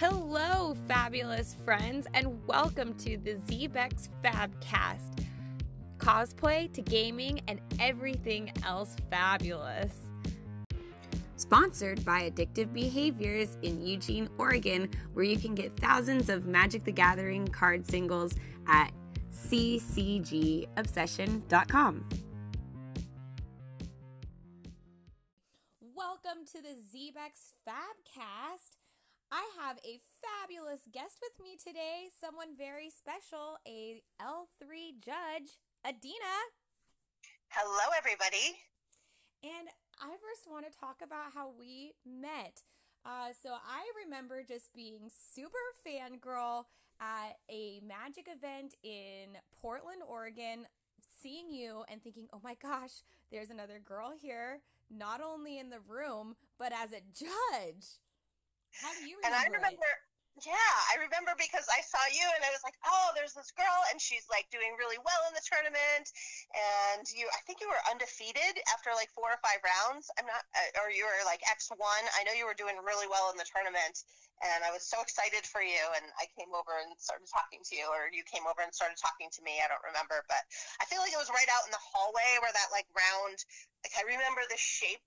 Hello, fabulous friends, and welcome to the Zebex Fabcast. Cosplay to gaming and everything else fabulous. Sponsored by Addictive Behaviors in Eugene, Oregon, where you can get thousands of Magic the Gathering card singles at ccgobsession.com. Welcome to the Zebex Fabcast. I have a fabulous guest with me today, someone very special, a L3 judge, Adina. Hello, everybody. And I first want to talk about how we met. Uh, so I remember just being super fangirl at a magic event in Portland, Oregon, seeing you and thinking, oh my gosh, there's another girl here, not only in the room, but as a judge. How do you remember? And I remember, it? yeah, I remember because I saw you and I was like, oh, there's this girl and she's like doing really well in the tournament. And you, I think you were undefeated after like four or five rounds. I'm not, uh, or you were like X1. I know you were doing really well in the tournament. And I was so excited for you. And I came over and started talking to you, or you came over and started talking to me. I don't remember, but I feel like it was right out in the hallway where that like round, like I remember the shape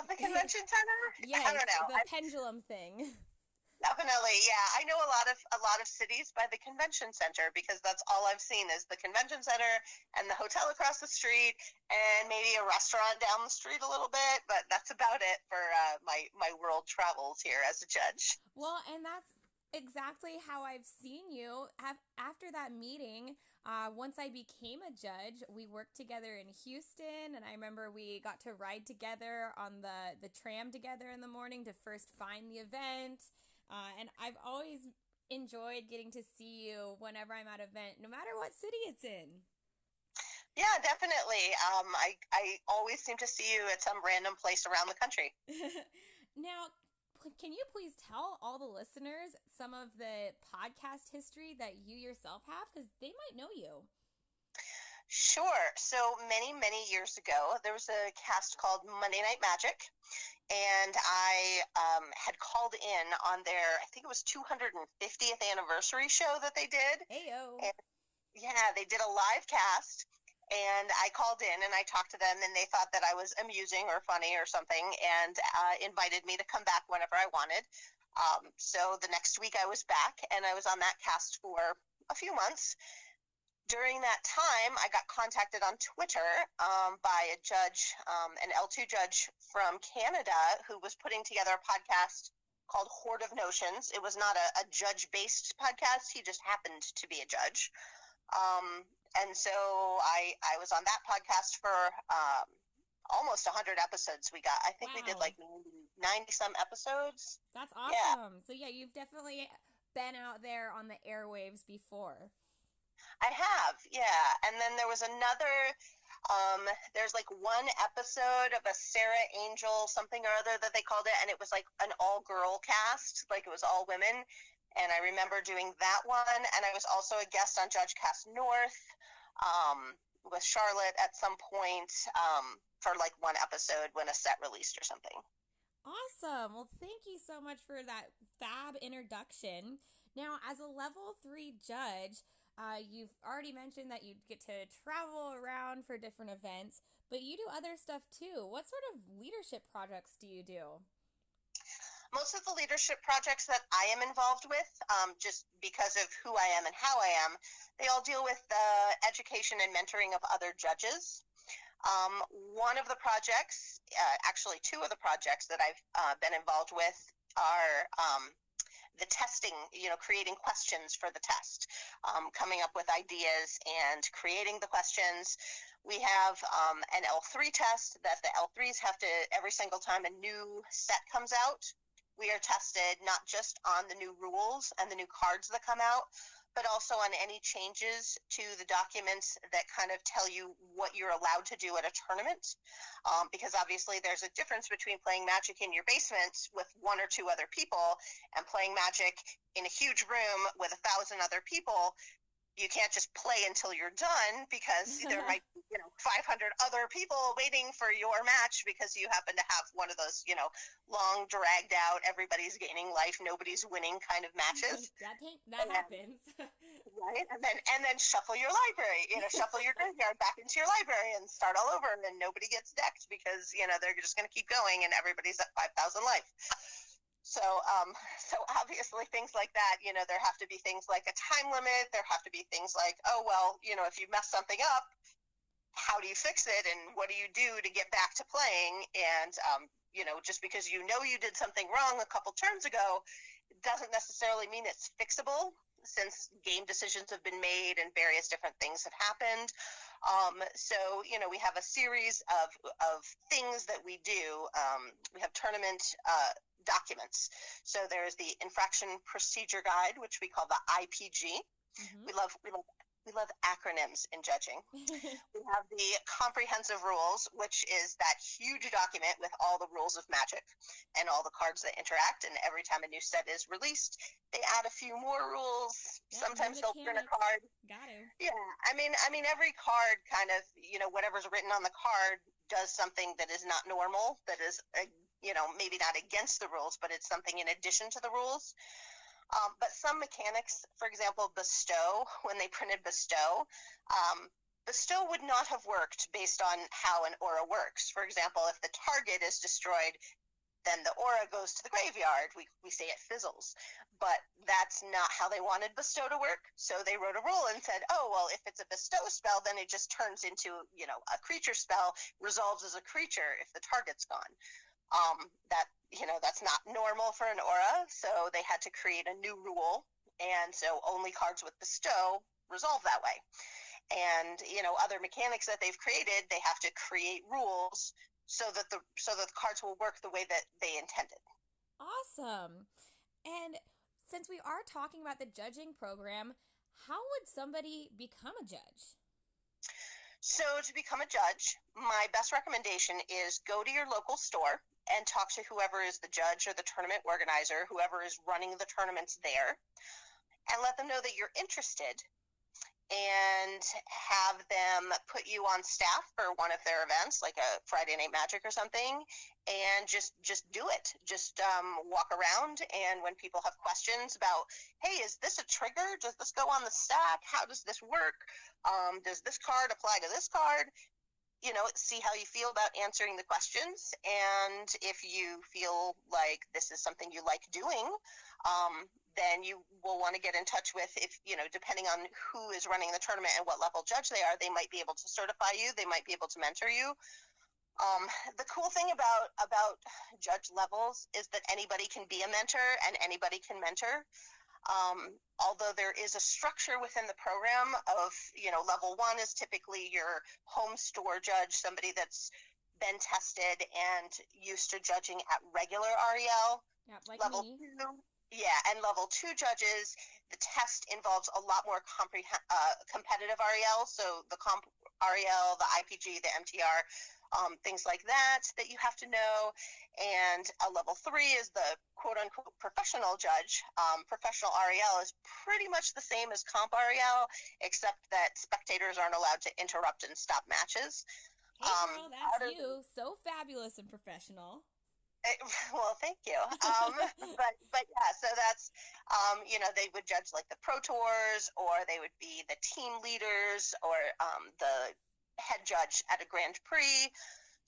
of the convention center. Yes, I don't know. The I, pendulum thing. Definitely, yeah. I know a lot of a lot of cities by the convention center because that's all I've seen is the convention center and the hotel across the street and maybe a restaurant down the street a little bit, but that's about it for uh, my my world travels here as a judge. Well, and that's exactly how I've seen you after that meeting. Uh, once I became a judge, we worked together in Houston, and I remember we got to ride together on the the tram together in the morning to first find the event. Uh, and I've always enjoyed getting to see you whenever I'm at an event, no matter what city it's in. Yeah, definitely. Um, I I always seem to see you at some random place around the country. now, can you please tell all the listeners some of the podcast history that you yourself have? Because they might know you. Sure. So many, many years ago, there was a cast called Monday Night Magic, and I um, had called in on their, I think it was 250th anniversary show that they did. Heyo. And, yeah, they did a live cast, and I called in and I talked to them, and they thought that I was amusing or funny or something, and uh, invited me to come back whenever I wanted. Um, so the next week I was back, and I was on that cast for a few months. During that time, I got contacted on Twitter um, by a judge, um, an L2 judge from Canada, who was putting together a podcast called Horde of Notions. It was not a, a judge based podcast, he just happened to be a judge. Um, and so I I was on that podcast for um, almost 100 episodes we got. I think wow. we did like 90, some episodes. That's awesome. Yeah. So yeah, you've definitely been out there on the airwaves before. I have, yeah. And then there was another um, there's like one episode of a Sarah Angel something or other that they called it, and it was like an all girl cast, like it was all women. And I remember doing that one, and I was also a guest on Judge Cast North um, with Charlotte at some point um, for like one episode when a set released or something. Awesome. Well, thank you so much for that fab introduction. Now, as a level three judge, uh, you've already mentioned that you get to travel around for different events, but you do other stuff too. What sort of leadership projects do you do? Most of the leadership projects that I am involved with, um, just because of who I am and how I am, they all deal with the education and mentoring of other judges. Um, one of the projects, uh, actually two of the projects that I've uh, been involved with are um, the testing, you know, creating questions for the test, um, coming up with ideas and creating the questions. We have um, an L3 test that the L3s have to, every single time a new set comes out, we are tested not just on the new rules and the new cards that come out, but also on any changes to the documents that kind of tell you what you're allowed to do at a tournament. Um, because obviously, there's a difference between playing Magic in your basement with one or two other people and playing Magic in a huge room with a thousand other people. You can't just play until you're done because there might be, you know, 500 other people waiting for your match because you happen to have one of those, you know, long, dragged out, everybody's gaining life, nobody's winning kind of matches. that that and, happens. right? And then and then shuffle your library, you know, shuffle your graveyard back into your library and start all over, and then nobody gets decked because you know they're just going to keep going, and everybody's at 5,000 life. So, um, so obviously things like that, you know, there have to be things like a time limit. There have to be things like, oh well, you know, if you mess something up, how do you fix it and what do you do to get back to playing? And um, you know just because you know you did something wrong a couple turns ago doesn't necessarily mean it's fixable since game decisions have been made and various different things have happened. Um, so you know we have a series of, of things that we do. Um, we have tournament uh, documents. So there's the infraction procedure guide which we call the ipg mm-hmm. we love we love we love acronyms in judging. we have the comprehensive rules, which is that huge document with all the rules of magic and all the cards that interact. And every time a new set is released, they add a few more rules. Yeah, Sometimes they'll print a card. Got it. Yeah, I mean, I mean, every card kind of, you know, whatever's written on the card does something that is not normal, that is, uh, you know, maybe not against the rules, but it's something in addition to the rules. Um, but some mechanics, for example, bestow, when they printed bestow, um, bestow would not have worked based on how an aura works. For example, if the target is destroyed, then the aura goes to the graveyard. We, we say it fizzles. But that's not how they wanted bestow to work. So they wrote a rule and said, oh, well, if it's a bestow spell, then it just turns into, you know, a creature spell, resolves as a creature if the target's gone. Um, that you know that's not normal for an aura, so they had to create a new rule, and so only cards with bestow resolve that way. And you know other mechanics that they've created, they have to create rules so that the so that the cards will work the way that they intended. Awesome. And since we are talking about the judging program, how would somebody become a judge? So, to become a judge, my best recommendation is go to your local store and talk to whoever is the judge or the tournament organizer, whoever is running the tournaments there, and let them know that you're interested and have them put you on staff for one of their events like a friday night magic or something and just just do it. Just um, walk around and when people have questions about hey is this a trigger? Does this go on the stack? How does this work? Um, does this card apply to this card you know, see how you feel about answering the questions. And if you feel like this is something you like doing, um, then you will want to get in touch with if you know depending on who is running the tournament and what level judge they are they might be able to certify you. They might be able to mentor you. Um, the cool thing about about judge levels is that anybody can be a mentor and anybody can mentor um, although there is a structure within the program of, you know, level one is typically your home store judge, somebody that's been tested and used to judging at regular REL. Yeah, like level me. two, yeah, and level two judges, the test involves a lot more compreh- uh, competitive REL. So the comp REL, the IPG, the MTR, um, things like that that you have to know. And a level three is the quote unquote professional judge. Um, professional REL is pretty much the same as comp REL, except that spectators aren't allowed to interrupt and stop matches. Hey girl, um, that's you. So fabulous and professional. Eh, well, thank you. Um, but but yeah, so that's um, you know they would judge like the pro tours, or they would be the team leaders, or um, the head judge at a Grand Prix.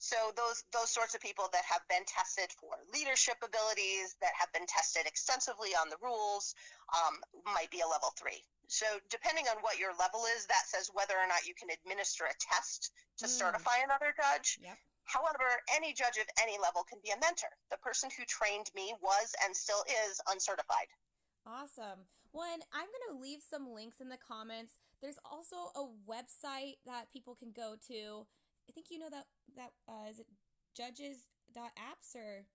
So those those sorts of people that have been tested for leadership abilities, that have been tested extensively on the rules, um, might be a level three. So depending on what your level is, that says whether or not you can administer a test to mm. certify another judge. Yep. However, any judge of any level can be a mentor. The person who trained me was and still is uncertified. Awesome. One, I'm going to leave some links in the comments. There's also a website that people can go to. I think you know that that uh, is it judges.apps or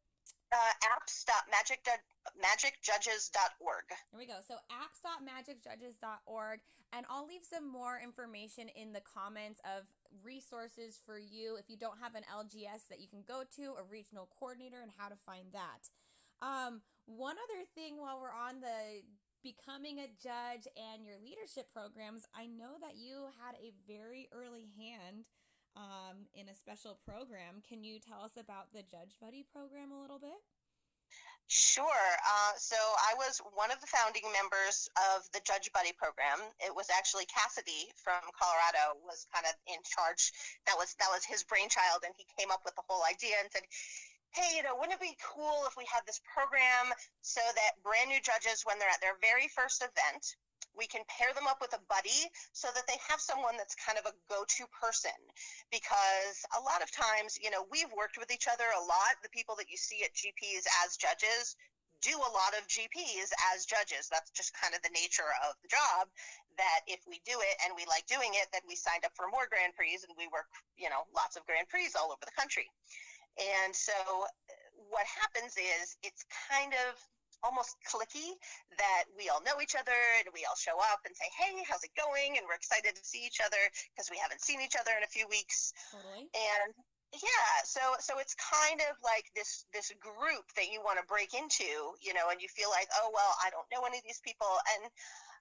uh, apps.magicjudges.org. There we go. So apps.magicjudges.org. And I'll leave some more information in the comments of resources for you if you don't have an LGS that you can go to, a regional coordinator, and how to find that. Um, one other thing while we're on the becoming a judge and your leadership programs, I know that you had a very early hand um, in a special program. Can you tell us about the Judge Buddy program a little bit? Sure. Uh, so I was one of the founding members of the Judge Buddy program. It was actually Cassidy from Colorado was kind of in charge. That was that was his brainchild, and he came up with the whole idea and said, "Hey, you know, wouldn't it be cool if we had this program so that brand new judges, when they're at their very first event, we can pair them up with a buddy so that they have someone that's kind of a go-to person. Because a lot of times you know we've worked with each other a lot. The people that you see at gps as judges do a lot of gps as judges. That's just kind of the nature of the job that if we do it and we like doing it then we signed up for more grand prix and we work you know lots of grand prix all over the country. And so uh, what happens is it's kind of almost clicky that we all know each other and we all show up and say, hey, how's it going? And we're excited to see each other because we haven't seen each other in a few weeks. Totally. And yeah, so so it's kind of like this this group that you want to break into, you know, and you feel like, oh well, I don't know any of these people, and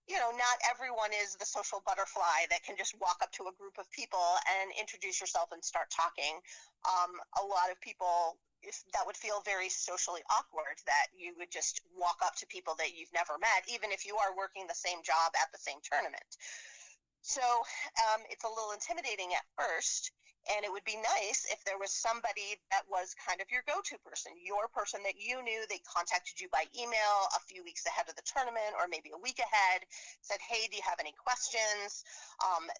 you know, not everyone is the social butterfly that can just walk up to a group of people and introduce yourself and start talking. Um, a lot of people that would feel very socially awkward that you would just walk up to people that you've never met, even if you are working the same job at the same tournament. So um, it's a little intimidating at first, and it would be nice if there was somebody that was kind of your go-to person, your person that you knew. They contacted you by email a few weeks ahead of the tournament, or maybe a week ahead. Said, "Hey, do you have any questions?" Um,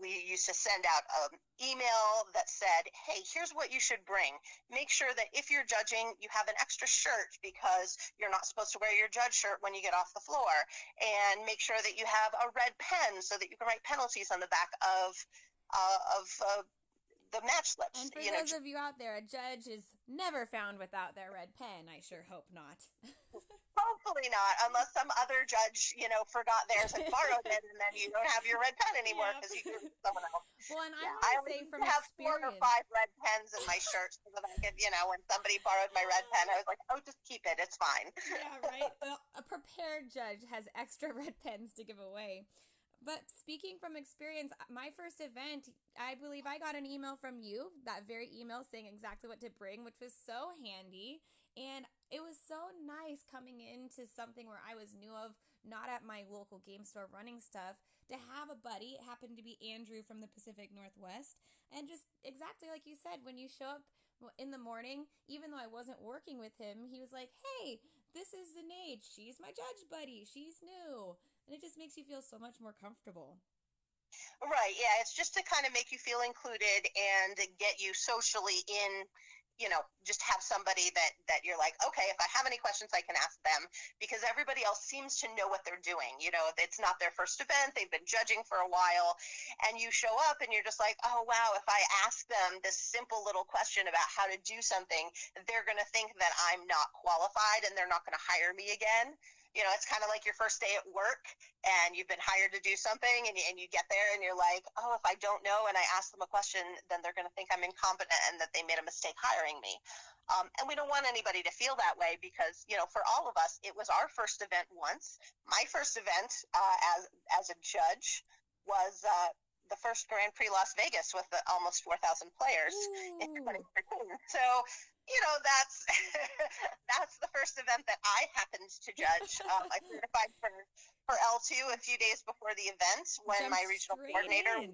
we used to send out an email that said, hey, here's what you should bring. Make sure that if you're judging, you have an extra shirt because you're not supposed to wear your judge shirt when you get off the floor. And make sure that you have a red pen so that you can write penalties on the back of, uh, of uh, the match slips. And for you those know, of you out there, a judge is never found without their red pen. I sure hope not. Hopefully not, unless some other judge, you know, forgot theirs and borrowed it, and then you don't have your red pen anymore because yep. you gave someone else. Well, and yeah, I, I say from have experience, four or five red pens in my shirt so that I could, you know, when somebody borrowed my red pen, I was like, oh, just keep it, it's fine. yeah, right. Well, a prepared judge has extra red pens to give away. But speaking from experience, my first event, I believe I got an email from you, that very email saying exactly what to bring, which was so handy. And it was so nice coming into something where I was new of, not at my local game store running stuff, to have a buddy. It happened to be Andrew from the Pacific Northwest. And just exactly like you said, when you show up in the morning, even though I wasn't working with him, he was like, hey, this is Zinade. She's my judge buddy. She's new and it just makes you feel so much more comfortable. Right. Yeah. It's just to kind of make you feel included and get you socially in, you know, just have somebody that, that you're like, okay, if I have any questions, I can ask them because everybody else seems to know what they're doing. You know, it's not their first event. They've been judging for a while and you show up and you're just like, oh, wow, if I ask them this simple little question about how to do something, they're going to think that I'm not qualified and they're not going to hire me again you know, it's kind of like your first day at work and you've been hired to do something and you, and you get there and you're like, oh, if I don't know and I ask them a question, then they're going to think I'm incompetent and that they made a mistake hiring me. Um, and we don't want anybody to feel that way because, you know, for all of us, it was our first event once. My first event uh, as, as a judge was uh, the first Grand Prix Las Vegas with the, almost 4,000 players Ooh. in 2013. So you know that's that's the first event that I happened to judge. Um, I certified for for L2 a few days before the event when Jump my regional coordinator in.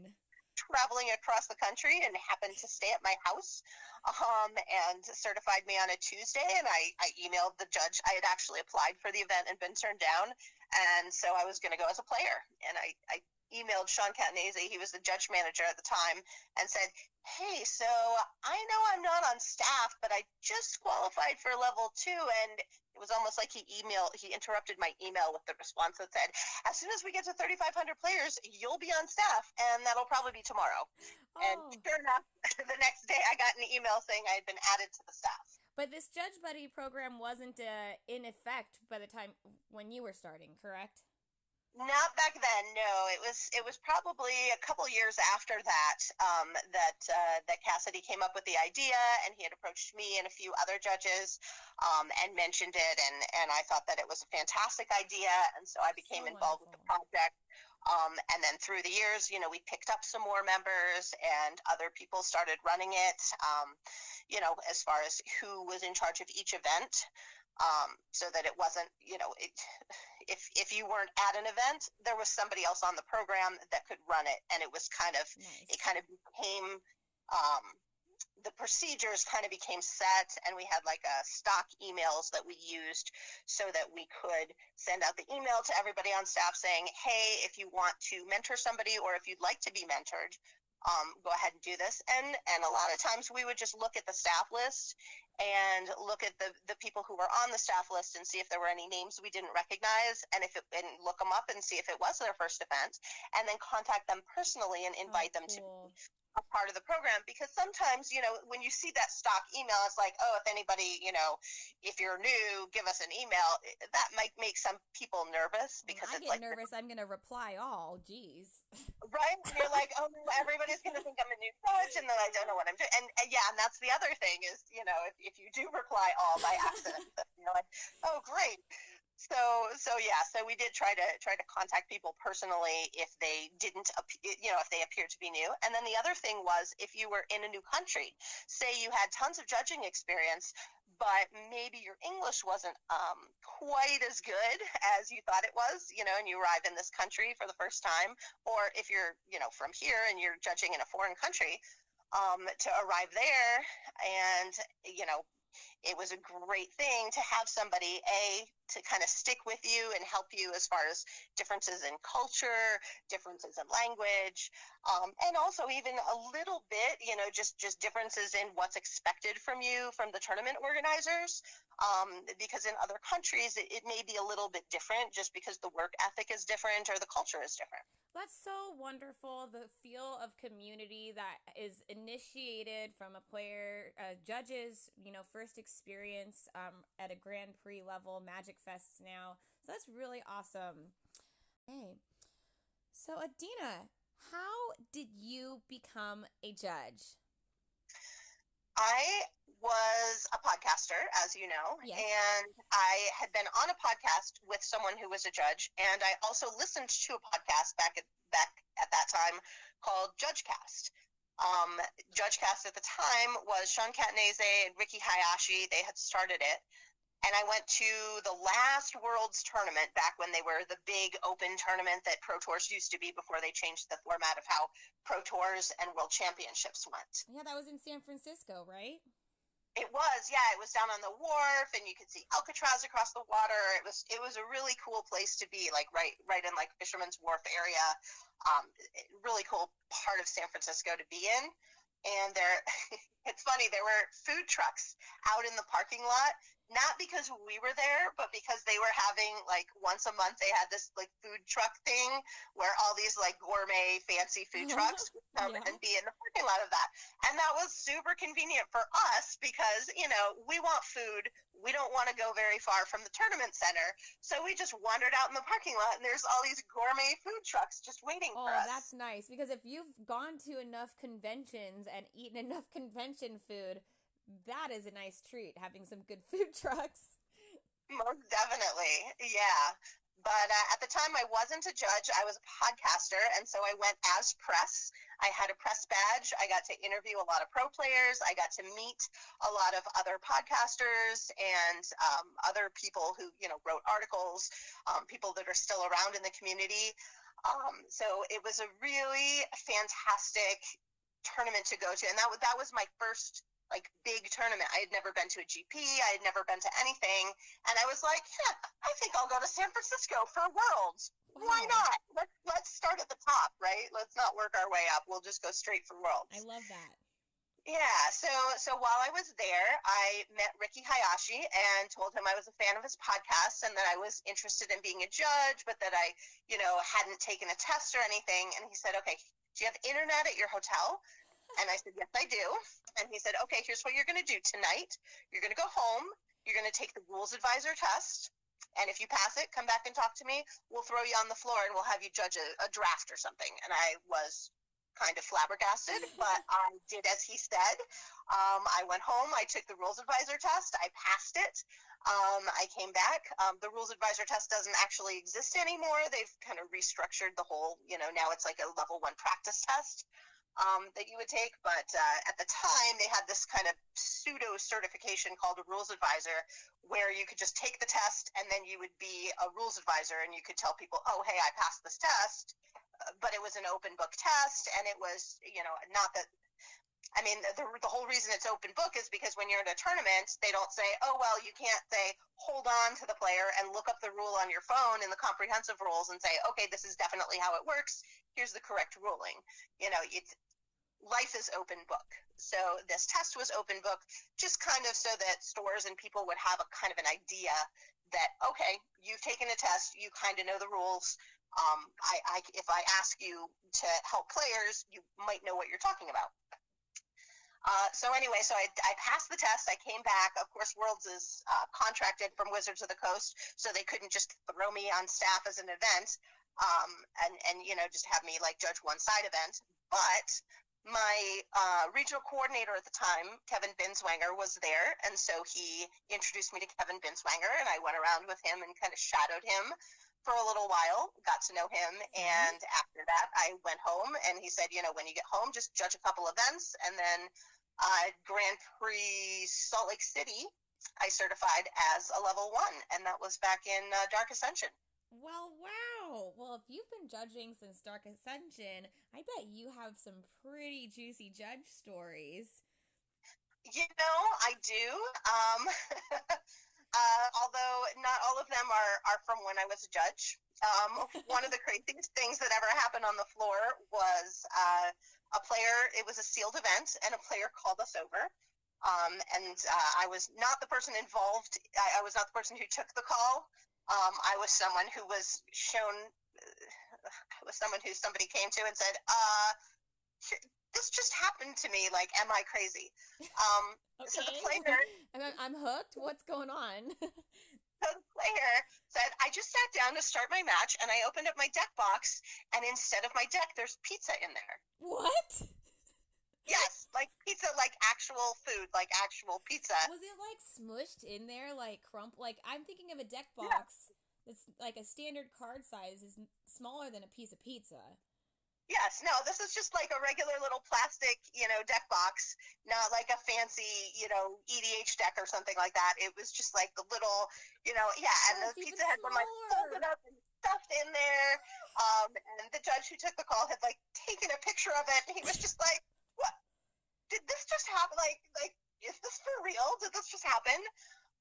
traveling across the country and happened to stay at my house um, and certified me on a Tuesday. And I, I emailed the judge. I had actually applied for the event and been turned down. And so I was going to go as a player. And I, I emailed Sean Catanese, he was the judge manager at the time, and said, Hey, so I know I'm not on staff, but I just qualified for level two. And it was almost like he emailed, he interrupted my email with the response that said, As soon as we get to 3,500 players, you'll be on staff, and that'll probably be tomorrow. Oh. And sure enough, the next day I got an email saying I had been added to the staff. But this Judge Buddy program wasn't uh, in effect by the time when you were starting, correct? Not back then, no. It was it was probably a couple years after that um, that uh, that Cassidy came up with the idea, and he had approached me and a few other judges um, and mentioned it, and and I thought that it was a fantastic idea, and so I became so involved wonderful. with the project. Um, and then through the years, you know, we picked up some more members and other people started running it, um, you know, as far as who was in charge of each event. Um, so that it wasn't, you know, it, if if you weren't at an event, there was somebody else on the program that could run it, and it was kind of Nice. it kind of became um, the procedures kind of became set and we had like a stock emails that we used so that we could send out the email to everybody on staff saying hey if you want to mentor somebody or if you'd like to be mentored um, go ahead and do this and and a lot of times we would just look at the staff list and look at the the people who were on the staff list and see if there were any names we didn't recognize and if it and look them up and see if it was their first event and then contact them personally and invite Oh, them to cool. A part of the program because sometimes you know when you see that stock email it's like oh if anybody you know if you're new give us an email that might make some people nervous because I it's get like nervous. I'm gonna reply all. Jeez. right and you're like oh no everybody's going to think i'm a new judge and then i don't know what i'm doing and, and yeah and that's the other thing is you know if, if you do reply all by accident you're like oh great so so yeah so we did try to try to contact people personally if they didn't you know if they appeared to be new. And then the other thing was if you were in a new country say you had tons of judging experience but maybe your english wasn't um, quite as good as you thought it was you know and you arrive in this country for the first time or if you're you know from here and you're judging in a foreign country um, to arrive there and you know it was a great thing to have somebody a to kind of stick with you and help you as far as differences in culture differences in language um, and also even a little bit you know just just differences in what's expected from you from the tournament organizers um, because in other countries it, it may be a little bit different just because the work ethic is different or the culture is different That's so wonderful. The feel of community that is initiated from a player, uh, judges, you know, first experience um, at a Grand Prix level, Magic Fests now. So that's really awesome. Hey, so Adina, how did you become a judge? I was a podcaster, as you know, Yes. and I had been on a podcast with someone who was a judge, and I also listened to a podcast back at back at that time called JudgeCast. Um, JudgeCast at the time was Sean Catanese and Riki Hayashi. They had started it, and I went to the last Worlds tournament back when they were the big open tournament that Pro Tours used to be before they changed the format of how Pro Tours and World Championships went. Yeah, that was in San Francisco, right? It was, yeah. It was down on the wharf, and you could see Alcatraz across the water. It was, it was a really cool place to be, like right, right in like Fisherman's Wharf area. Um, really cool part of San Francisco to be in. And there, it's funny. There were food trucks out in the parking lot, not because we were there, but because they were having like once a month they had this like food truck thing where all these like gourmet fancy food trucks would come Yeah. and be in the parking lot of that. And that was super convenient for us because, you know, we want food. We don't want to go very far from the tournament center. So we just wandered out in the parking lot and there's all these gourmet food trucks just waiting Oh, for us. Oh, that's nice because if you've gone to enough conventions and eaten enough convention food, that is a nice treat having some good food trucks. Most definitely, yeah. But uh, at the time, I wasn't a judge. I was a podcaster, and so I went as press. I had a press badge. I got to interview a lot of pro players. I got to meet a lot of other podcasters and um, other people who, you know, wrote articles, um, people that are still around in the community. Um, so it was a really fantastic tournament to go to, and that was that was my first like big tournament. I had never been to a GP. I had never been to anything, and I was like, yeah, I think I'll go to San Francisco for Worlds. Why not? Let's let's start at the top, right? Let's not work our way up. We'll just go straight for Worlds. I love that. Yeah, so so while I was there, I met Riki Hayashi and told him I was a fan of his podcast and that I was interested in being a judge, but that I, you know, hadn't taken a test or anything. And he said, "Okay, do you have internet at your hotel?" And I said, "Yes, I do." And he said, "Okay, here's what you're going to do tonight. You're going to go home. You're going to take the rules advisor test." And if you pass it, come back and talk to me. We'll throw you on the floor and we'll have you judge a, a draft or something. And I was kind of flabbergasted, but I did as he said. Um, I went home. I took the rules advisor test. I passed it. Um, I came back. Um, the rules advisor test doesn't actually exist anymore. They've kind of restructured the whole, you know, now it's like a level one practice test um, that you would take. But uh, at the time, they had this kind of pseudo certification called a rules advisor, where you could just take the test and then you would be a rules advisor and you could tell people, oh, hey, I passed this test. Uh, but it was an open book test, and it was, you know, not that I mean, the, the whole reason it's open book is because when you're in a tournament, they don't say, oh, well, you can't say, hold on to the player and look up the rule on your phone in the comprehensive rules and say, okay, this is definitely how it works. Here's the correct ruling. You know, it's, life is open book. So this test was open book, just kind of so that stores and people would have a kind of an idea that okay, you've taken a test, you kind of know the rules. Um, I, I, if I ask you to help players, you might know what you're talking about. Uh, so anyway, so I, I, passed the test. I came back. Of course, Worlds is uh, contracted from Wizards of the Coast, so they couldn't just throw me on staff as an event um, and and you know just have me like judge one side event. But my uh, regional coordinator at the time, Kevin Binswanger, was there, and so he introduced me to Kevin Binswanger, and I went around with him and kind of shadowed him for a little while, got to know him, mm-hmm. and after that, I went home, and he said, you know, when you get home, just judge a couple events, and then uh, Grand Prix Salt Lake City, I certified as a level one, and that was back in uh, Dark Ascension. Well, wow. Well, if you've been judging since Dark Ascension, I bet you have some pretty juicy judge stories. You know, I do. Um, uh, although not all of them are, are from when I was a judge. Um, one of the craziest things that ever happened on the floor was uh, a player, it was a sealed event, and a player called us over. Um, and uh, I was not the person involved. I, I, was not the person who took the call. Um, I was someone who was shown, uh, I was someone who somebody came to and said, uh, this just happened to me. Like, am I crazy? Um, okay. So the player. I'm, I'm hooked. What's going on? so the player said, I just sat down to start my match and I opened up my deck box, and instead of my deck, there's pizza in there. What? Yes, like pizza, like actual food, like actual pizza. Was it like smushed in there, like crump? Like I'm thinking of a deck box yeah. that's like a standard card size is smaller than a piece of pizza. Yes, no, this is just like a regular little plastic, you know, deck box, not like a fancy, you know, EDH deck or something like that. It was just like the little, you know, yeah, and the pizza had been like folded up and stuffed in there. Um, and the judge who took the call had like taken a picture of it, and he was just like, did this just happen? Like, like, is this for real? Did this just happen?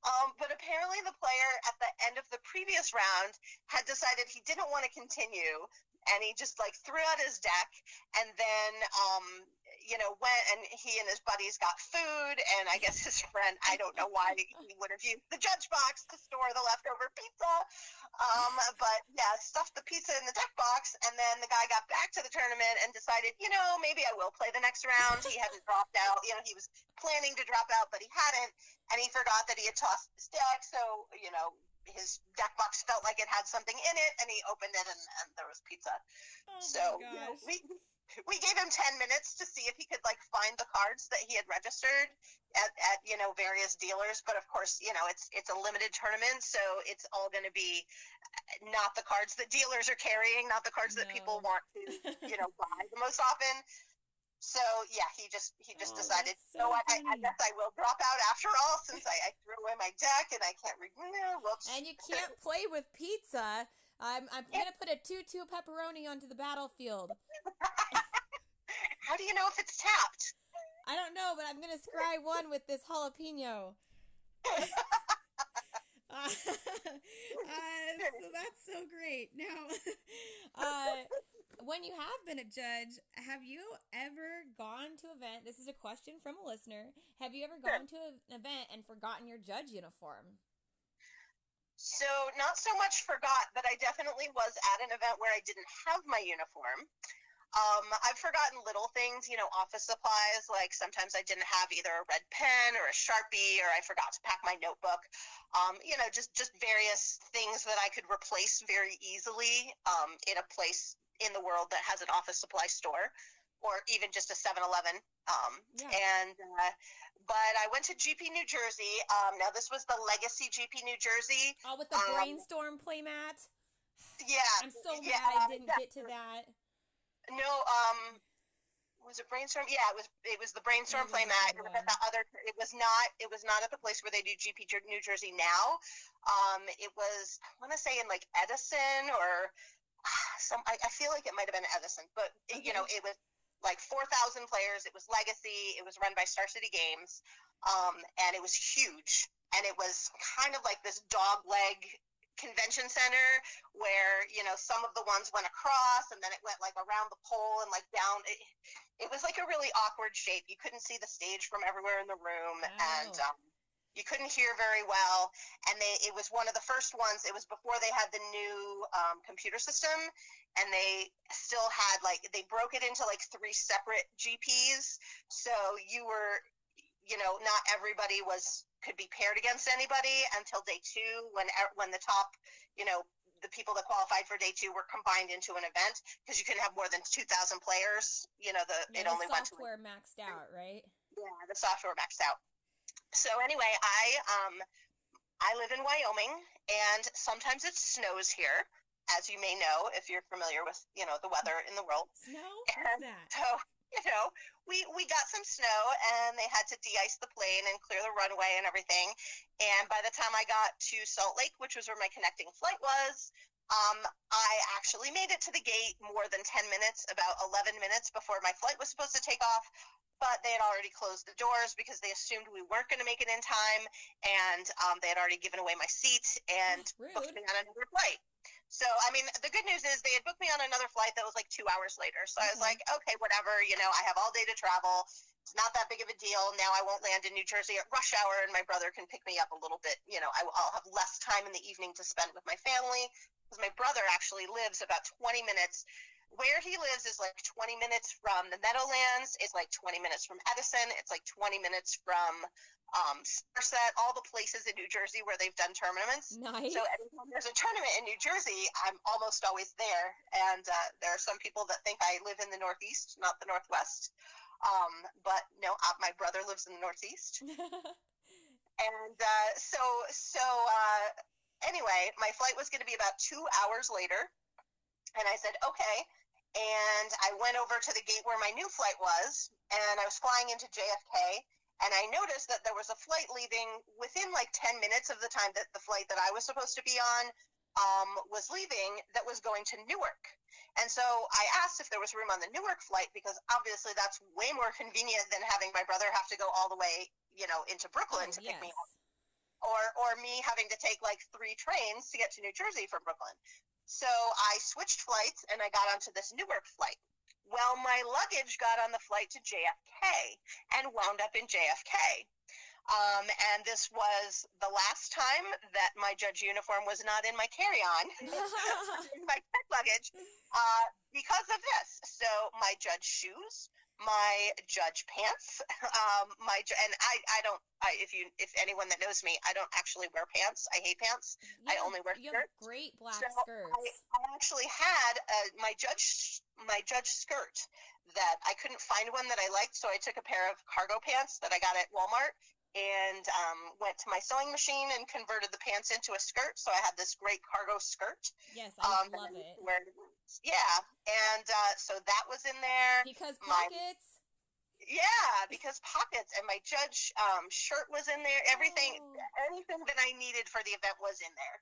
Um, but apparently, the player at the end of the previous round had decided he didn't want to continue, and he just like threw out his deck, and then um, you know, went and he and his buddies got food, and I guess his friend, I don't know why he would have used the judge box to store the leftover pizza. Um, but yeah, stuffed the pizza in the deck box, and then the guy got back to the tournament and decided, you know, maybe I will play the next round. He hadn't dropped out. You know, he was planning to drop out, but he hadn't, and he forgot that he had tossed his deck. So, you know, his deck box felt like it had something in it, and he opened it, and, and there was pizza. Oh so you know, we we gave him 10 minutes to see if he could like find the cards that he had registered at, at you know various dealers but of course you know it's it's a limited tournament so it's all going to be uh, not the cards that dealers are carrying not the cards no. that people want to you know buy the most often. So yeah he just he just oh, decided so no I, I, guess i will drop out after all since i, I threw away my deck and i can't read whoops and you can't play with pizza. I'm, I'm going to put a 2 2 pepperoni onto the battlefield. How do you know if it's tapped? I don't know, but I'm going to scry one with this jalapeno. uh, so that's so great. Now, uh, when you have been a judge, have you ever gone to an event? This is a question from a listener. Have you ever gone to an event and forgotten your judge uniform? So, not so much forgot, but I definitely was at an event where I didn't have my uniform. Um, I've forgotten little things, you know, office supplies. Like sometimes I didn't have either a red pen or a sharpie, or I forgot to pack my notebook. Um, you know, just just various things that I could replace very easily um, in a place in the world that has an office supply store. or even just a 7-Eleven. Um, Yeah. And uh, but I went to GP New Jersey. Um, now this was the Legacy GP New Jersey. Oh, with the Um, brainstorm playmat. Yeah. I'm so mad yeah, I didn't yeah. get to that. No, um, was it brainstorm? Yeah, it was. It was the brainstorm playmat. It was at the other. It was not. It was not at the place where they do GP New Jersey now. Um, it was. I want to say in like Edison or some. I, I feel like it might have been Edison, but it- you know, it was like four thousand players. It was Legacy. It was run by Star City Games, um, and it was huge. And it was kind of like this dog leg convention center where you know some of the ones went across and then it went like around the pole and like down. It, it was like a really awkward shape. You couldn't see the stage from everywhere in the room and um, you couldn't hear very well. And they it was one of the first ones it was before they had the new um, computer system and they still had like they broke it into like three separate gps so you were you know not everybody was could be paired against anybody until day two when when the top you know the people that qualified for day two were combined into an event because you couldn't have more than 2000 players you know the Yeah, it the only went to software maxed out, right? yeah, the software maxed out. So anyway, I um I live in Wyoming and sometimes it snows here, as you may know if you're familiar with, you know, the weather in the world. Snow? So, you know, we we got some snow and they had to de-ice the plane and clear the runway and everything. And by the time I got to Salt Lake, which was where my connecting flight was, um, I actually made it to the gate more than 10 minutes, about 11 minutes before my flight was supposed to take off. But they had already closed the doors because they assumed we weren't going to make it in time, and um, they had already given away my seat and Rude. booked me on another flight. So, I mean, the good news is they had booked me on another flight that was like two hours later. So I was mm-hmm. like, okay, whatever. You know, I have all day to travel. It's not that big of a deal. Now I won't land in New Jersey at rush hour, and my brother can pick me up a little bit. You know, I, I'll have less time in the evening to spend with my family because my brother actually lives about 20 minutes. Where he lives is like 20 minutes from the Meadowlands. It's like 20 minutes from Edison. It's like 20 minutes from um, Somerset, all the places in New Jersey where they've done tournaments. Nice. So anytime there's a tournament in New Jersey, I'm almost always there. And uh, there are some people that think I live in the Northeast, not the Northwest. Um, but no, uh, my brother lives in the Northeast. And uh, so, so uh, anyway, my flight was going to be about two hours later. And I said, okay. And I went over to the gate where my new flight was, and I was flying into JFK. And I noticed that there was a flight leaving within like 10 minutes of the time that the flight that I was supposed to be on um, was leaving that was going to Newark. And so I asked if there was room on the Newark flight because obviously that's way more convenient than having my brother have to go all the way, you know, into Brooklyn Oh, to pick me up or or me having to take like three trains to get to New Jersey from Brooklyn. So I switched flights and I got onto this Newark flight. Well, my luggage got on the flight to JFK and wound up in JFK. Um, and this was the last time that my judge uniform was not in my carry-on, my check luggage, uh, because of this. So my judge shoes, my judge pants, um, my and I, I don't. I, if you, if anyone that knows me, I don't actually wear pants. I hate pants. I have- only wear you have skirts. great black So skirts. I, I actually had uh, my judge my judge skirt that I couldn't find one that I liked, so I took a pair of cargo pants that I got at Walmart and um, went to my sewing machine and converted the pants into a skirt. So I had this great cargo skirt. yes, I Um, love it. to wear to dance. Yeah, and uh, so that was in there. Because my- pockets. Yeah, because pockets and my judge um, shirt was in there. Everything, Oh. anything that I needed for the event was in there.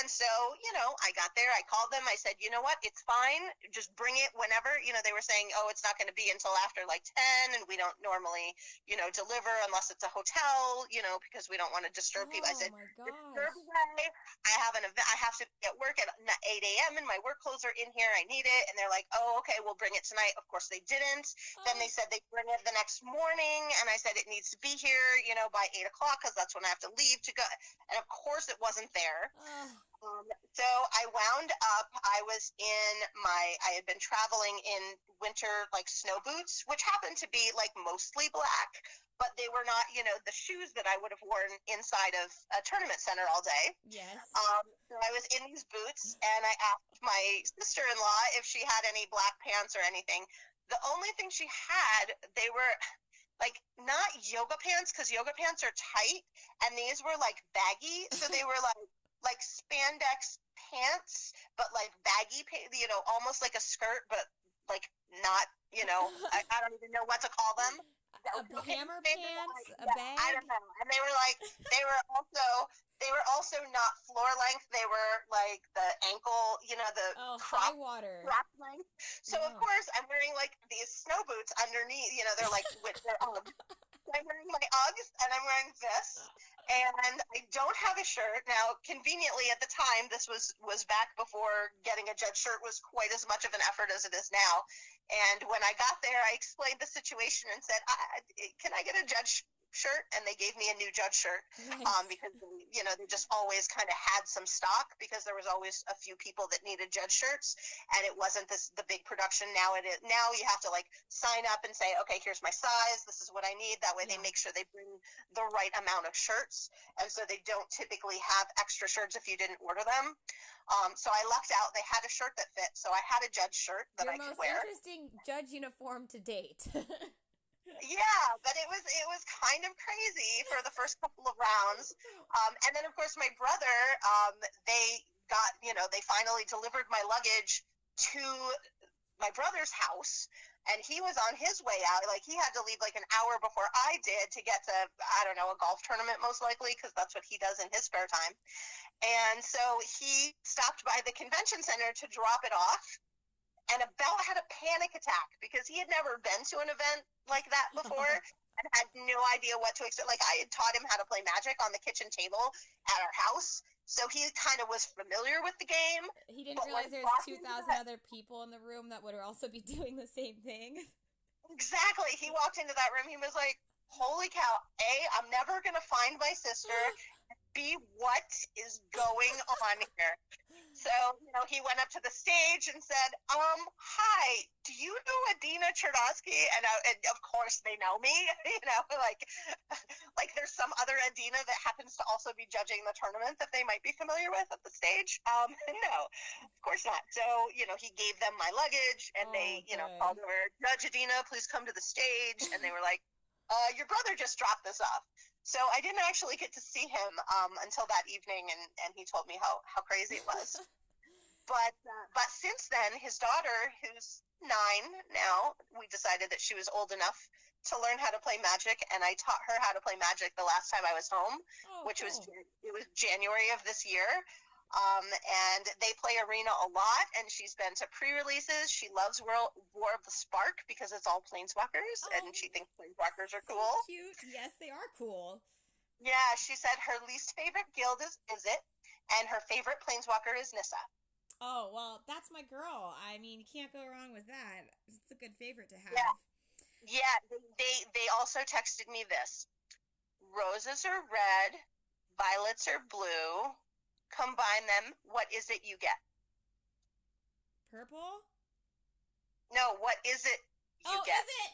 And so, you know, I got there, I called them, I said, you know what, it's fine, just bring it whenever. You know, they were saying, oh, it's not going to be until after like 10, and we don't normally, you know, deliver unless it's a hotel, you know, because we don't want to disturb people. I oh said, disturb away. I have an event, I have to be at work at 8 a.m., and my work clothes are in here, I need it. And they're like, oh, okay, we'll bring it tonight. Of course, they didn't. Then they Oh, said they'd bring it the next morning, and I said it needs to be here, you know, by 8 o'clock because that's when I have to leave to go. And of course, it wasn't there. oh, Um, so I wound up, I was in my, I had been traveling in winter, like snow boots, which happened to be like mostly black, but they were not, you know, the shoes that I would have worn inside of a tournament center all day. yes. Um, so I was in these boots, and I asked my sister-in-law if she had any black pants or anything. The only thing she had, they were like not yoga pants because yoga pants are tight, and these were like baggy, so they were like like spandex pants, but like baggy, you know, almost like a skirt, but like not, you know, I, I don't even know what to call them. A hammer pants, a bag. I don't know, and they were like they were also they were also not floor length. They were like the ankle, you know, the oh, crop, high water crop length. So of course I'm wearing like these snow boots underneath. You know, they're like with their Uggs. I'm wearing my Uggs and I'm wearing this, and I don't have a shirt now. Conveniently, at the time, this was was back before getting a judge shirt was quite as much of an effort as it is now. And when I got there, I explained the situation and said, "Can I get a judge shirt and they gave me a new judge shirt nice. um, because you know they just always kind of had some stock because there was always a few people that needed judge shirts and it wasn't this the big production now it is now you have to like sign up and say okay here's my size this is what i need that way yeah. they make sure they bring the right amount of shirts and so they don't typically have extra shirts if you didn't order them um, so I lucked out. They had a shirt that fit, so I had a judge shirt that Your I could wear. Most interesting judge uniform to date. yeah, but it was it was kind of crazy for the first couple of rounds, um, and then of course my brother, um, they got you know they finally delivered my luggage to my brother's house, and he was on his way out. Like he had to leave like an hour before I did to get to I don't know a golf tournament most likely because that's what he does in his spare time, and so he stopped by the convention center to drop it off and about had a panic attack because he had never been to an event like that before and had no idea what to expect. Like I had taught him how to play Magic on the kitchen table at our house, so he kind of was familiar with the game. He didn't realize there was two thousand other people in the room that would also be doing the same thing. Exactly. He walked into that room. He was like, "Holy cow! A, I'm never gonna find my sister. B, what is going on here?" So, you know, he went up to the stage and said, um, hi, do you know Adina Cherdosky? And, uh, and of course they know me, you know, like, like there's some other Adina that happens to also be judging the tournament that they might be familiar with at the stage. Um, no, of course not. So, you know, he gave them my luggage and oh, they, you know, called over, Judge Adina, please come to the stage. And they were like, uh, your brother just dropped this off. So I didn't actually get to see him um, until that evening, and, and he told me how, how crazy it was. but uh, but since then, his daughter, who's nine now, we decided that she was old enough to learn how to play Magic, and I taught her how to play Magic the last time I was home, oh, which cool. was it was January of this year. Um, and they play Arena a lot, and she's been to pre-releases. She loves World War of the Spark because it's all planeswalkers, oh, and she thinks planeswalkers are cool. Cute, yes, they are cool. Yeah, she said her least favorite guild is Izzet, and her favorite planeswalker is Nissa. Oh well, that's my girl. I mean, you can't go wrong with that. It's a good favorite to have. Yeah, yeah. They they also texted me this: roses are red, violets are blue, combine them, what is it you get? Purple? No, what is it you oh, get? is it?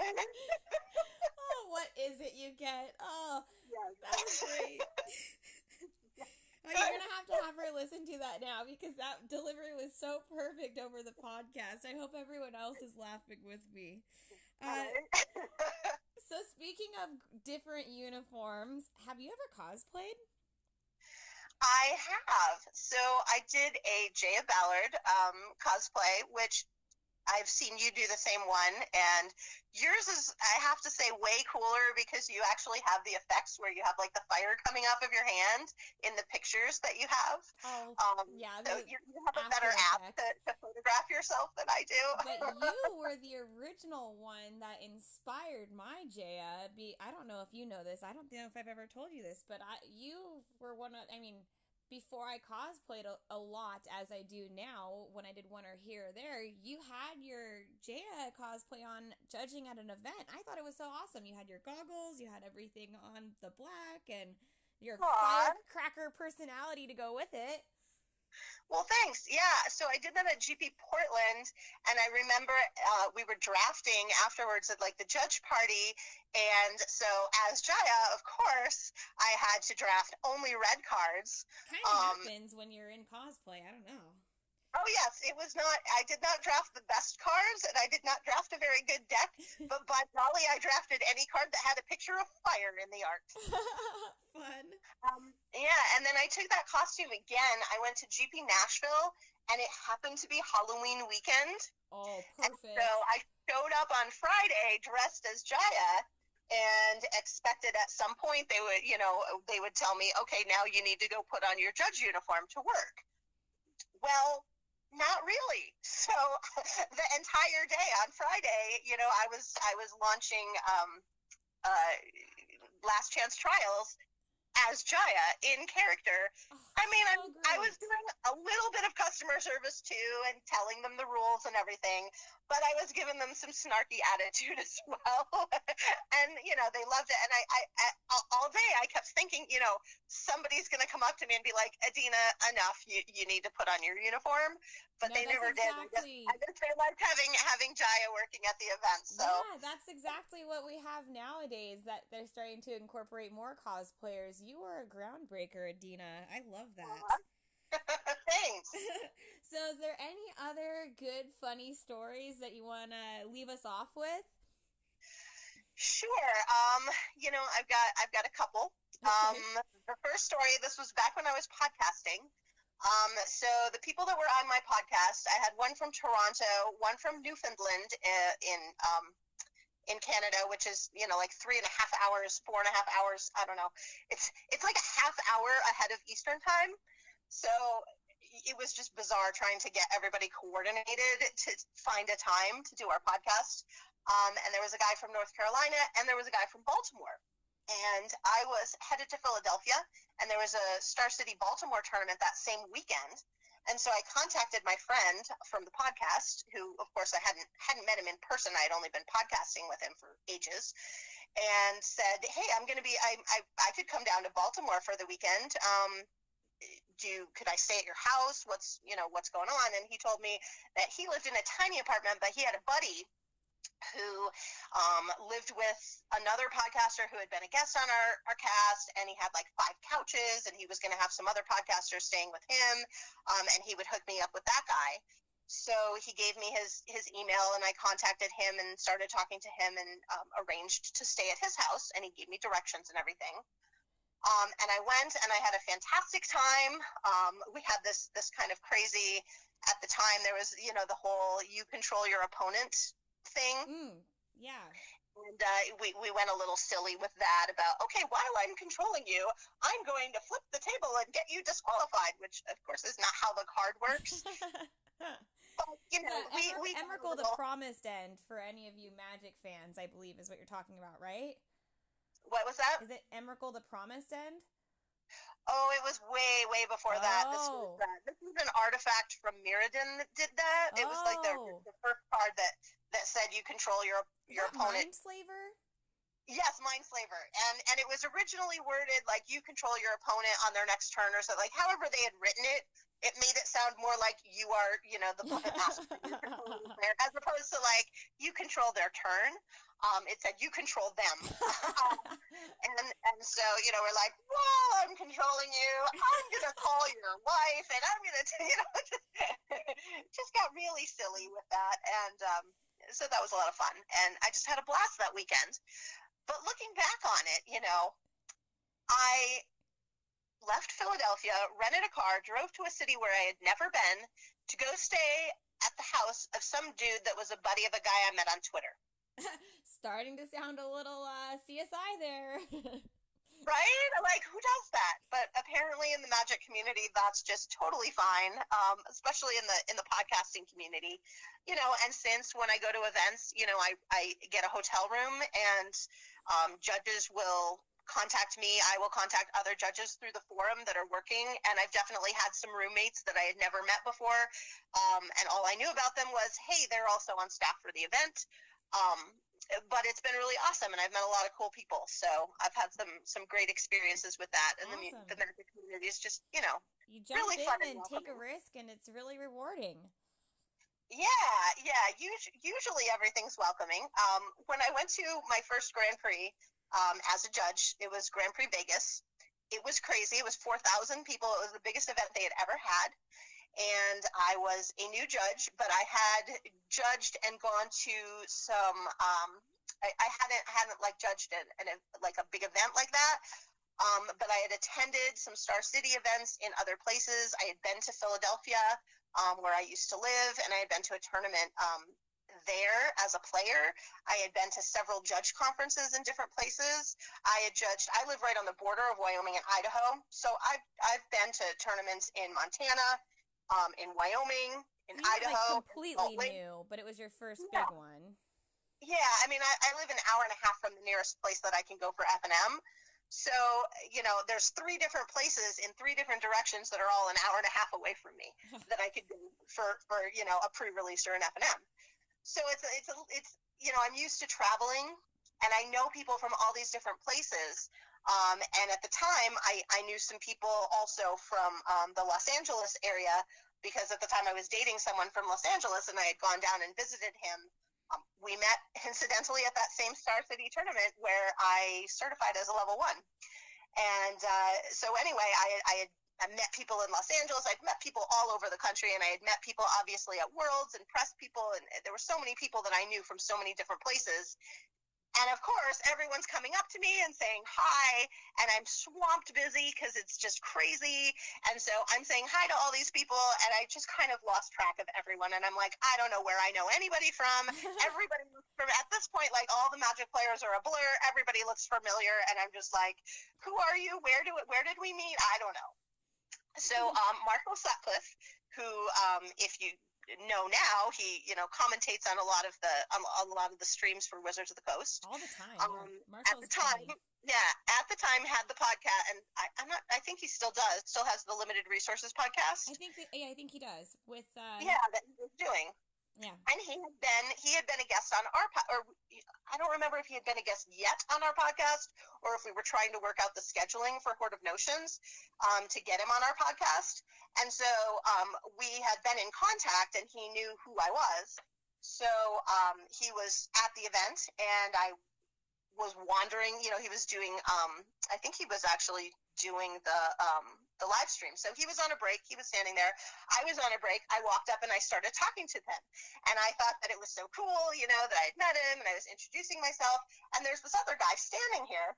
oh, what is it you get? Oh, yes. that's great. Oh, you're gonna have to have her listen to that now because that delivery was so perfect over the podcast. I hope everyone else is laughing with me. Uh, so speaking of different uniforms, have you ever cosplayed? I have. So I did a Jaya Ballard um, cosplay, which I've seen you do the same one, and yours is, I have to say, way cooler because you actually have the effects where you have like the fire coming off of your hand in the pictures that you have. Oh, um, yeah. So you, you, have a better app to, to, photograph yourself than I do. but you were the original one that inspired my Jaya. Be I don't know if you know this. I don't know if I've ever told you this, but I you were one of. I mean before I cosplayed a, a, lot as I do now, when I did one or here or there, you had your Jaya cosplay on judging at an event. I thought it was so awesome. You had your goggles, you had everything on the black, and your Aww. firecracker personality to go with it. Well, thanks. Yeah. So I did that at GP Portland, and I remember uh, we were drafting afterwards at like the judge party, and so as Jaya, of course, I had to draft only red cards. Kind of um, happens when you're in cosplay. I don't know. Oh yes, it was not. I did not draft the best cards, and I did not draft a very good deck. but by golly, I drafted any card that had a picture of fire in the art. Fun. Um, yeah, and then I took that costume again. I went to GP Nashville, and it happened to be Halloween weekend. Oh, perfect. And so I showed up on Friday dressed as Jaya, and expected at some point they would, you know, they would tell me, okay, now you need to go put on your judge uniform to work. Well, not really. So the entire day on Friday, you know, I was I was launching um, uh, Last Chance Trials as Jaya in character. Oh, I mean, so I, I was doing a little bit of customer service too and telling them the rules and everything, but I was giving them some snarky attitude as well. And, you know, they loved it. And I, I, I, all day I kept thinking, you know, somebody's going to come up to me and be like, Adina, enough. You, you need to put on your uniform but no, they never exactly... did. I just, I just realized having having Jaya working at the event. So yeah, that's exactly what we have nowadays. That they're starting to incorporate more cosplayers. You are a groundbreaker, Adina. I love that. Thanks. so, is there any other good, funny stories that you want to leave us off with? Sure. Um, you know, I've got I've got a couple. Um, the first story. This was back when I was podcasting. Um, so the people that were on my podcast, I had one from Toronto, one from Newfoundland uh, in um, in Canada, which is you know like three and a half hours, four and a half hours. I don't know. It's it's like a half hour ahead of Eastern time. So it was just bizarre trying to get everybody coordinated to find a time to do our podcast. Um, and there was a guy from North Carolina, and there was a guy from Baltimore and I was headed to Philadelphia, and there was a Star City Baltimore tournament that same weekend. And so I contacted my friend from the podcast, who, of course, I hadn't hadn't met him in person. I had only been podcasting with him for ages, and said, "Hey, I'm going to be. I, I I could come down to Baltimore for the weekend. Um, do could I stay at your house? What's you know what's going on?" And he told me that he lived in a tiny apartment, but he had a buddy who um, lived with another podcaster who had been a guest on our, our cast, and he had like five couches, and he was going to have some other podcasters staying with him, um, and he would hook me up with that guy. So he gave me his his email, and I contacted him and started talking to him, and um, arranged to stay at his house, and he gave me directions and everything. Um, and I went, and I had a fantastic time. Um, we had this this kind of crazy at the time. There was you know the whole you control your opponent thing. Mm, yeah. And uh, we, we went a little silly with that about, okay, while I'm controlling you, I'm going to flip the table and get you disqualified, which, of course, is not how the card works. but, you know, yeah, we, Emer- we little... the Promised End, for any of you Magic fans, I believe is what you're talking about, right? What was that? Is it Emrakul the Promised End? Oh, it was way, way before oh. that. This was uh, this was an artifact from Mirrodin that did that. It was like the, oh. the first card that that said you control your your opponent. Mindslaver. Yes, Mindslaver, and and it was originally worded like you control your opponent on their next turn, or so like however they had written it. It made it sound more like you are, you know, the puppet master, as opposed to like you control their turn um, it said you control them. um, and and so you know we're like, well, I'm controlling you. I'm gonna call your wife, and I'm gonna you know just got really silly with that, and um, so that was a lot of fun, and I just had a blast that weekend. But looking back on it, you know, I left Philadelphia, rented a car, drove to a city where I had never been to go stay at the house of some dude that was a buddy of a guy I met on Twitter. starting to sound a little uh, CSI there. right? Like, who does that? But apparently, in the magic community, that's just totally fine. Um, especially in the in the podcasting community, you know. And since when I go to events, you know, I I get a hotel room, and um, judges will contact me. I will contact other judges through the forum that are working, and I've definitely had some roommates that I had never met before, um, and all I knew about them was, hey, they're also on staff for the event. Um, but it's been really awesome, and I've met a lot of cool people. So I've had some some great experiences with that, and awesome. the the magic community is just you know you jump really in and take a risk, and it's really rewarding. Yeah, yeah. Usually, usually everything's welcoming. Um, when I went to my first Grand Prix um, as a judge, it was Grand Prix Vegas. It was crazy. It was 4,000 people. It was the biggest event they had ever had. And I was a new judge, but I had judged and gone to some. Um, I, I hadn't hadn't like judged an, an like a big event like that. Um, but I had attended some Star City events in other places. I had been to Philadelphia um, where I used to live, and I had been to a tournament um, there as a player. I had been to several judge conferences in different places. I had judged. I live right on the border of Wyoming and Idaho, so I've I've been to tournaments in Montana, um, in Wyoming, in you Idaho. Like completely new, but it was your first yeah. big one. Yeah, I mean, I, I live an hour and a half from the nearest place that I can go for FNM. So, you know, there's three different places in three different directions that are all an hour and a half away from me that I could go for, for, you know, a pre-release or an FNM. So it's, a, it's, a, it's, you know, I'm used to traveling and I know people from all these different places. Um, and at the time I, I knew some people also from um, the Los Angeles area because at the time I was dating someone from Los Angeles and I had gone down and visited him um, we met incidentally at that same Star City tournament where I certified as a level one. And uh, so, anyway, I, I had I met people in Los Angeles. I'd met people all over the country, and I had met people obviously at Worlds and press people, and there were so many people that I knew from so many different places. And of course, everyone's coming up to me and saying hi, and I'm swamped busy because it's just crazy. And so I'm saying hi to all these people, and I just kind of lost track of everyone. And I'm like, I don't know where I know anybody from. everybody looks from at this point, like all the Magic players are a blur. Everybody looks familiar, and I'm just like, who are you? Where do where did we meet? I don't know. So um, Marshall Sutcliffe, who, um, if you know now, he you know commentates on a lot of the on a lot of the streams for Wizards of the Coast all the time. Um. At the time, funny. yeah, at the time had the podcast, and I, am not. I think he still does. Still has the Limited Resources podcast. I think. That, yeah, I think he does. With uh, yeah, that he's doing. Yeah. And he had been he had been a guest on our po- or I don't remember if he had been a guest yet on our podcast or if we were trying to work out the scheduling for Horde of Notions um, to get him on our podcast. And so um, we had been in contact and he knew who I was. So um, he was at the event and I was wandering, you know, he was doing um, I think he was actually doing the um, the live stream. So he was on a break. He was standing there. I was on a break. I walked up and I started talking to him. And I thought that it was so cool, you know, that I had met him and I was introducing myself. And there's this other guy standing here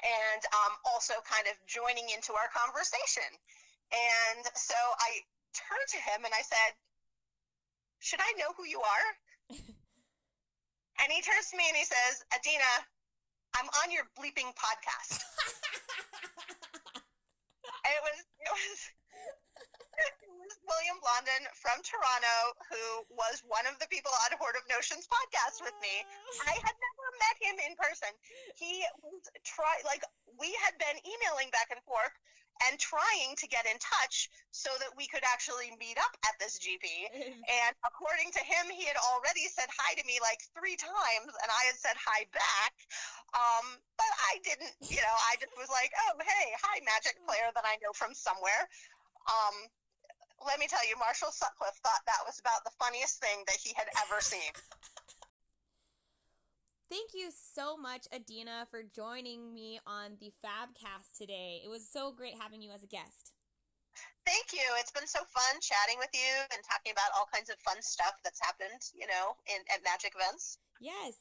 and um, also kind of joining into our conversation. And so I turned to him and I said, Should I know who you are? and he turns to me and he says, Adina, I'm on your bleeping podcast. it was it was it was William Blondin from Toronto who was one of the people on Horde of Notions podcast with me. I had never met him in person. He was try like we had been emailing back and forth and trying to get in touch so that we could actually meet up at this GP. and according to him, he had already said hi to me like three times, and I had said hi back. Um, but I didn't, you know, I just was like, oh, hey, hi, magic player that I know from somewhere. Um, let me tell you, Marshall Sutcliffe thought that was about the funniest thing that he had ever seen. Thank you so much, Adina, for joining me on the Fabcast today. It was so great having you as a guest. Thank you. It's been so fun chatting with you and talking about all kinds of fun stuff that's happened, you know, in, at magic events. Yes.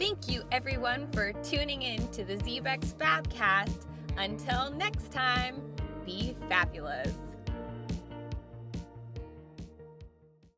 Thank you, everyone, for tuning in to the Zebex Fabcast. Until next time, be fabulous.